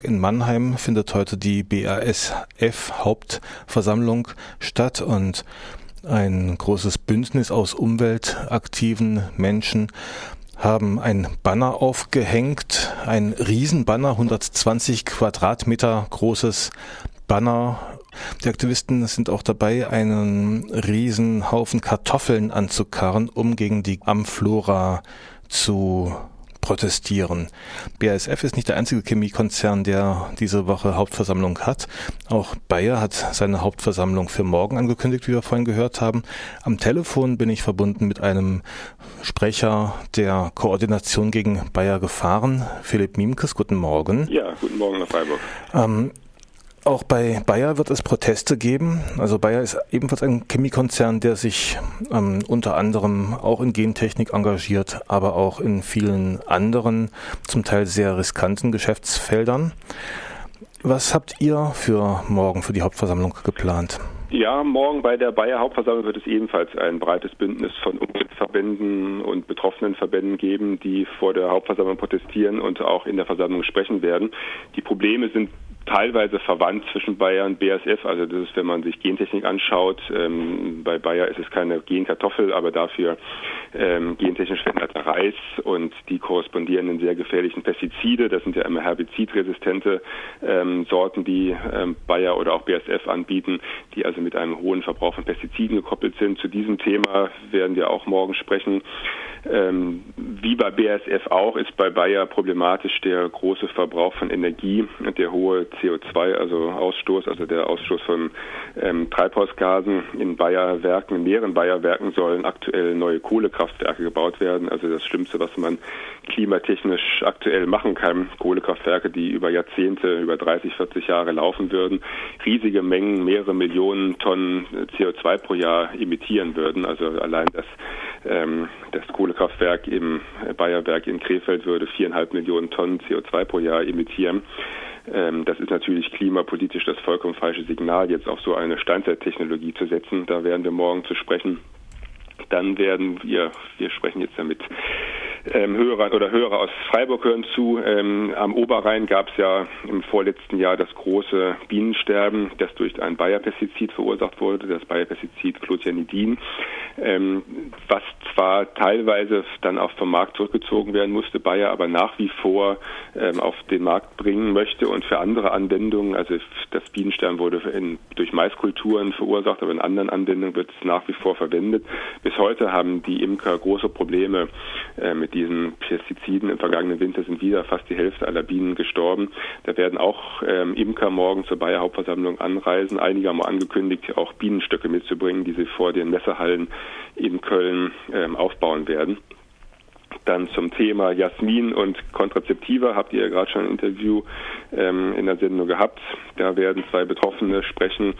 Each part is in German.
In Mannheim findet heute die BASF Hauptversammlung statt und ein großes Bündnis aus umweltaktiven Menschen haben ein Banner aufgehängt, ein Riesenbanner, 120 Quadratmeter großes Banner. Die Aktivisten sind auch dabei, einen Riesenhaufen Kartoffeln anzukarren, um gegen die Amflora zu protestieren. BASF ist nicht der einzige Chemiekonzern, der diese Woche Hauptversammlung hat. Auch Bayer hat seine Hauptversammlung für morgen angekündigt, wie wir vorhin gehört haben. Am Telefon bin ich verbunden mit einem Sprecher der Koordination gegen Bayer Gefahren, Philipp Miemkes. Guten Morgen. Ja, guten Morgen nach Freiburg. Ähm, auch bei Bayer wird es Proteste geben. Also Bayer ist ebenfalls ein Chemiekonzern, der sich ähm, unter anderem auch in Gentechnik engagiert, aber auch in vielen anderen, zum Teil sehr riskanten Geschäftsfeldern. Was habt ihr für morgen, für die Hauptversammlung geplant? Ja, morgen bei der Bayer Hauptversammlung wird es ebenfalls ein breites Bündnis von Umweltverbänden und betroffenen Verbänden geben, die vor der Hauptversammlung protestieren und auch in der Versammlung sprechen werden. Die Probleme sind teilweise verwandt zwischen Bayer und BASF. Also das ist, wenn man sich Gentechnik anschaut, ähm, bei Bayer ist es keine Genkartoffel, aber dafür ähm, gentechnisch veränderter Reis und die korrespondierenden sehr gefährlichen Pestizide. Das sind ja immer herbizidresistente ähm, Sorten, die ähm, Bayer oder auch BASF anbieten, die also mit einem hohen Verbrauch von Pestiziden gekoppelt sind. Zu diesem Thema werden wir auch morgen sprechen. Ähm, wie bei BASF auch ist bei Bayer problematisch der große Verbrauch von Energie und der hohe CO2, also Ausstoß, also der Ausstoß von ähm, Treibhausgasen in Bayer-Werken, in mehreren Bayer-Werken sollen aktuell neue Kohlekraftwerke gebaut werden. Also das Schlimmste, was man klimatechnisch aktuell machen kann. Kohlekraftwerke, die über Jahrzehnte, über 30, 40 Jahre laufen würden, riesige Mengen, mehrere Millionen Tonnen CO2 pro Jahr emittieren würden. Also allein das, das Kohlekraftwerk im Bayerwerk in Krefeld würde viereinhalb Millionen Tonnen CO2 pro Jahr emittieren. Ähm, das ist natürlich klimapolitisch das vollkommen falsche Signal, jetzt auf so eine Steinzeittechnologie zu setzen. Da werden wir morgen zu sprechen. Dann werden wir, wir sprechen jetzt damit ähm, Hörer oder Hörer aus Freiburg hören zu. Ähm, am Oberrhein gab es ja im vorletzten Jahr das große Bienensterben, das durch ein Bayer-Pestizid verursacht wurde, das Bayer-Pestizid Clothianidin, ähm, was zwar teilweise dann auch vom Markt zurückgezogen werden musste, Bayer aber nach wie vor ähm, auf den Markt bringen möchte und für andere Anwendungen, also das Bienensterben wurde in, durch Maiskulturen verursacht, aber in anderen Anwendungen wird es nach wie vor verwendet. Bis heute haben die Imker große Probleme äh, mit diesen Pestiziden. Im vergangenen Winter sind wieder fast die Hälfte aller Bienen gestorben. Da werden auch ähm, Imker morgen zur Bayer Hauptversammlung anreisen. Einige haben angekündigt, auch Bienenstöcke mitzubringen, die sie vor den Messehallen in Köln ähm, aufbauen werden. Dann zum Thema Jasmin und Kontrazeptiva habt ihr ja gerade schon ein Interview ähm, in der Sendung gehabt. Da werden zwei Betroffene sprechen,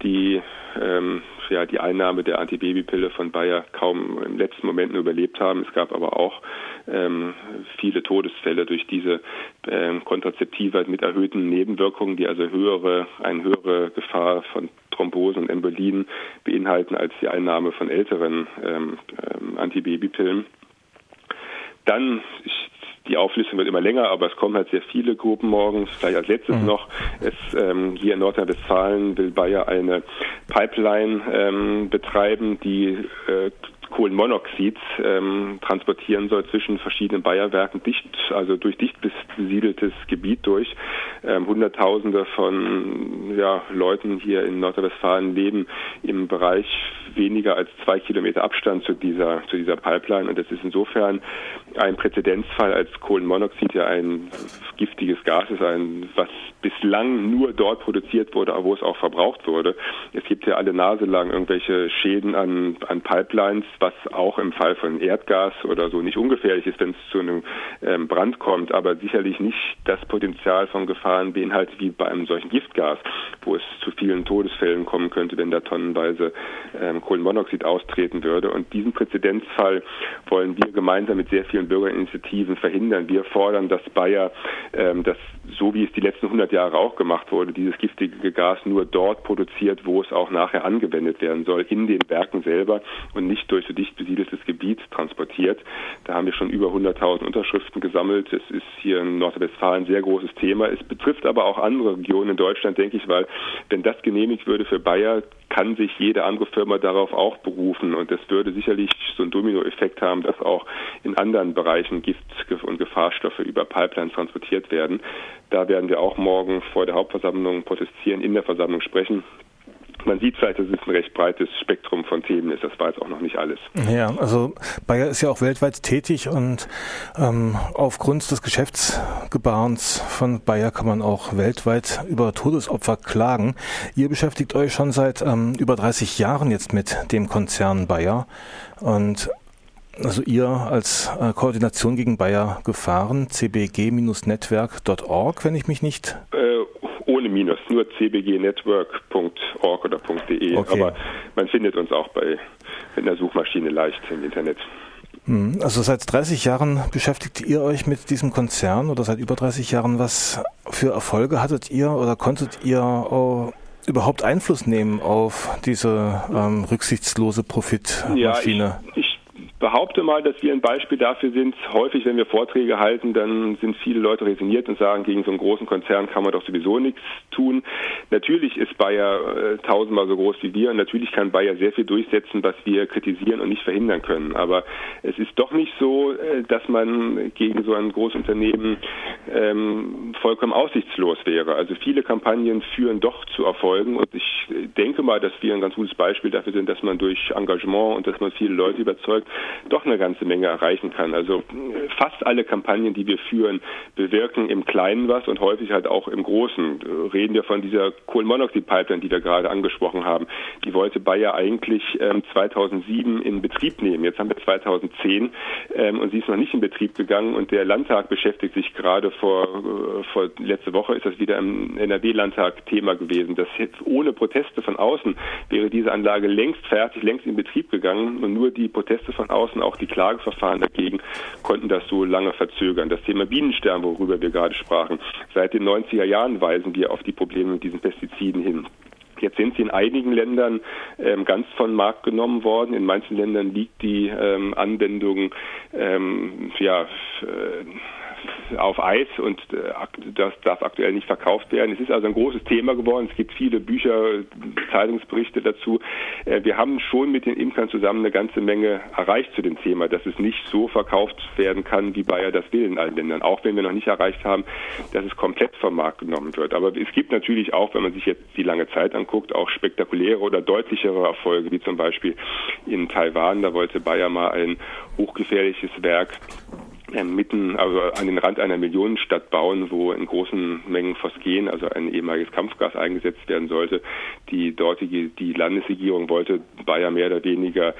die ähm, ja die Einnahme der Antibabypille von Bayer kaum im letzten Moment nur überlebt haben. Es gab aber auch ähm, viele Todesfälle durch diese ähm, Kontrazeptiva mit erhöhten Nebenwirkungen, die also höhere, eine höhere Gefahr von Thrombosen und Embolien beinhalten als die Einnahme von älteren ähm, ähm, Antibabypillen. Dann, ich die Auflistung wird immer länger, aber es kommen halt sehr viele Gruppen morgens. Vielleicht als letztes mhm. noch, es, ähm, hier in Nordrhein-Westfalen will Bayer eine Pipeline ähm, betreiben, die äh, Kohlenmonoxid ähm, transportieren soll zwischen verschiedenen Bayerwerken dicht, also durch dicht besiedeltes Gebiet durch. Ähm, Hunderttausende von ja, Leuten hier in Nordrhein-Westfalen leben im Bereich weniger als zwei Kilometer Abstand zu dieser, zu dieser Pipeline. Und das ist insofern ein Präzedenzfall, als Kohlenmonoxid ja ein giftiges Gas ist, ein, was bislang nur dort produziert wurde, wo es auch verbraucht wurde. Es gibt ja alle Nase lang irgendwelche Schäden an, an Pipelines, was auch im Fall von Erdgas oder so nicht ungefährlich ist, wenn es zu einem ähm, Brand kommt, aber sicherlich nicht das Potenzial von Gefahren beinhaltet wie bei einem solchen Giftgas, wo es zu vielen Todesfällen kommen könnte, wenn da tonnenweise ähm, Kohlenmonoxid austreten würde. Und diesen Präzedenzfall wollen wir gemeinsam mit sehr vielen Bürgerinitiativen verhindern. Wir fordern, dass Bayer, ähm, das so wie es die letzten 100 Jahre auch gemacht wurde, dieses giftige Gas nur dort produziert, wo es auch nachher angewendet werden soll, in den Werken selber und nicht durch dicht besiedeltes Gebiet transportiert. Da haben wir schon über 100.000 Unterschriften gesammelt. Es ist hier in Nordrhein-Westfalen ein sehr großes Thema. Es betrifft aber auch andere Regionen in Deutschland, denke ich, weil wenn das genehmigt würde für Bayer, kann sich jede andere Firma darauf auch berufen. Und das würde sicherlich so einen Dominoeffekt haben, dass auch in anderen Bereichen Gift und Gefahrstoffe über Pipelines transportiert werden. Da werden wir auch morgen vor der Hauptversammlung protestieren, in der Versammlung sprechen man sieht vielleicht, dass es ein recht breites Spektrum von Themen ist. Das war jetzt auch noch nicht alles. Ja, also Bayer ist ja auch weltweit tätig und ähm, aufgrund des Geschäftsgebarens von Bayer kann man auch weltweit über Todesopfer klagen. Ihr beschäftigt euch schon seit ähm, über 30 Jahren jetzt mit dem Konzern Bayer und also ihr als äh, Koordination gegen Bayer Gefahren, cbg-netzwerk.org, wenn ich mich nicht äh, ohne Minus, nur cbgnetwork.org oder .de. Okay. Aber man findet uns auch bei in der Suchmaschine leicht im Internet. Hm, also seit 30 Jahren beschäftigt ihr euch mit diesem Konzern oder seit über 30 Jahren. Was für Erfolge hattet ihr oder konntet ihr oh, überhaupt Einfluss nehmen auf diese ähm, rücksichtslose Profitmaschine? Ja, ich, ich behaupte mal, dass wir ein Beispiel dafür sind. Häufig, wenn wir Vorträge halten, dann sind viele Leute resigniert und sagen, gegen so einen großen Konzern kann man doch sowieso nichts tun. Natürlich ist Bayer äh, tausendmal so groß wie wir und natürlich kann Bayer sehr viel durchsetzen, was wir kritisieren und nicht verhindern können. Aber es ist doch nicht so, äh, dass man gegen so ein Großunternehmen ähm, vollkommen aussichtslos wäre. Also viele Kampagnen führen doch zu Erfolgen und ich denke mal, dass wir ein ganz gutes Beispiel dafür sind, dass man durch Engagement und dass man viele Leute überzeugt, doch eine ganze Menge erreichen kann. Also fast alle Kampagnen, die wir führen, bewirken im Kleinen was und häufig halt auch im Großen. Reden wir von dieser Kohlenmonoxid-Pipeline, die wir gerade angesprochen haben. Die wollte Bayer eigentlich ähm, 2007 in Betrieb nehmen. Jetzt haben wir 2010 ähm, und sie ist noch nicht in Betrieb gegangen und der Landtag beschäftigt sich gerade vor, äh, vor letzte Woche ist das wieder im NRW-Landtag Thema gewesen. dass jetzt ohne Proteste von außen wäre diese Anlage längst fertig, längst in Betrieb gegangen und nur die Proteste von auch die Klageverfahren dagegen, konnten das so lange verzögern. Das Thema Bienensterben, worüber wir gerade sprachen, seit den 90er Jahren weisen wir auf die Probleme mit diesen Pestiziden hin. Jetzt sind sie in einigen Ländern ähm, ganz von Markt genommen worden. In manchen Ländern liegt die ähm, Anwendung ähm, ja, äh, auf Eis und äh, das darf aktuell nicht verkauft werden. Es ist also ein großes Thema geworden. Es gibt viele Bücher, Zeitungsberichte dazu. Äh, wir haben schon mit den Imkern zusammen eine ganze Menge erreicht zu dem Thema, dass es nicht so verkauft werden kann, wie Bayer das will in allen Ländern. Auch wenn wir noch nicht erreicht haben, dass es komplett vom Markt genommen wird. Aber es gibt natürlich auch, wenn man sich jetzt die lange Zeit anguckt, auch spektakuläre oder deutlichere Erfolge, wie zum Beispiel in Taiwan. Da wollte Bayer mal ein hochgefährliches Werk mitten, also an den Rand einer Millionenstadt bauen, wo in großen Mengen Phosgen, also ein ehemaliges Kampfgas eingesetzt werden sollte. Die dortige, die Landesregierung wollte Bayer mehr oder weniger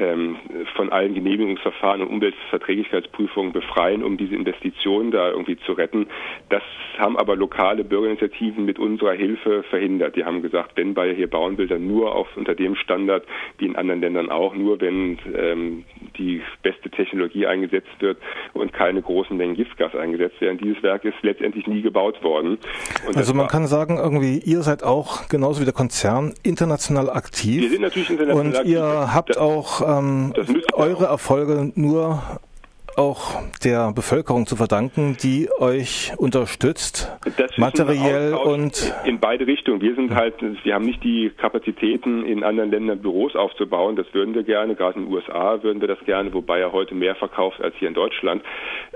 ähm, von allen Genehmigungsverfahren und Umweltverträglichkeitsprüfungen befreien, um diese Investitionen da irgendwie zu retten. Das haben aber lokale Bürgerinitiativen mit unserer Hilfe verhindert. Die haben gesagt, wenn Bayer hier bauen will, dann nur auf unter dem Standard wie in anderen Ländern auch, nur wenn ähm, die beste Technologie eingesetzt wird und keine großen Mengen Giftgas eingesetzt werden. Dieses Werk ist letztendlich nie gebaut worden. Und also man kann sagen, irgendwie, ihr seid auch genauso wie der Konzern international aktiv. Wir sind natürlich international und aktiv. Und ihr habt auch ähm, eure Erfolge nur auch der Bevölkerung zu verdanken, die euch unterstützt, materiell und in beide Richtungen. Wir sind halt, wir haben nicht die Kapazitäten, in anderen Ländern Büros aufzubauen. Das würden wir gerne. Gerade in den USA würden wir das gerne, wobei er heute mehr verkauft als hier in Deutschland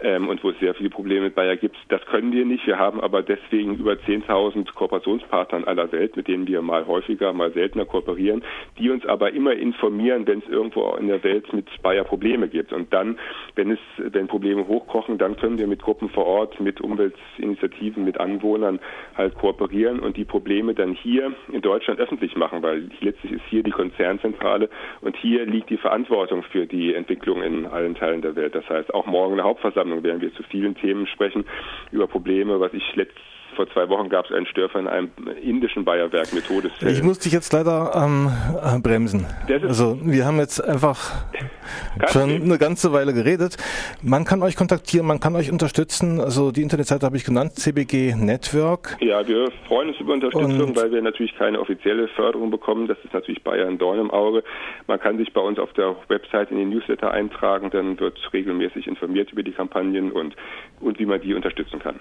ähm, und wo es sehr viele Probleme mit Bayer gibt. Das können wir nicht. Wir haben aber deswegen über 10.000 Kooperationspartner in aller Welt, mit denen wir mal häufiger, mal seltener kooperieren, die uns aber immer informieren, wenn es irgendwo in der Welt mit Bayer Probleme gibt. Und dann, wenn es wenn Probleme hochkochen, dann können wir mit Gruppen vor Ort, mit Umweltinitiativen, mit Anwohnern halt kooperieren und die Probleme dann hier in Deutschland öffentlich machen, weil letztlich ist hier die Konzernzentrale und hier liegt die Verantwortung für die Entwicklung in allen Teilen der Welt. Das heißt, auch morgen in der Hauptversammlung werden wir zu vielen Themen sprechen, über Probleme, was ich letzt vor zwei Wochen gab es einen Störfall in einem indischen Bayerwerk mit Todesfällen. Ich muss dich jetzt leider ähm, äh, bremsen. Also wir haben jetzt einfach schon eine ganze Weile geredet. Man kann euch kontaktieren, man kann euch unterstützen. Also die Internetseite habe ich genannt, CBG Network. Ja, wir freuen uns über Unterstützung, Und weil wir natürlich keine offizielle Förderung bekommen. Das ist natürlich Bayern Dorn im Auge. Man kann sich bei uns auf der Website in den Newsletter eintragen, dann wird regelmäßig informiert über die Kampagnen und, und wie man die unterstützen kann.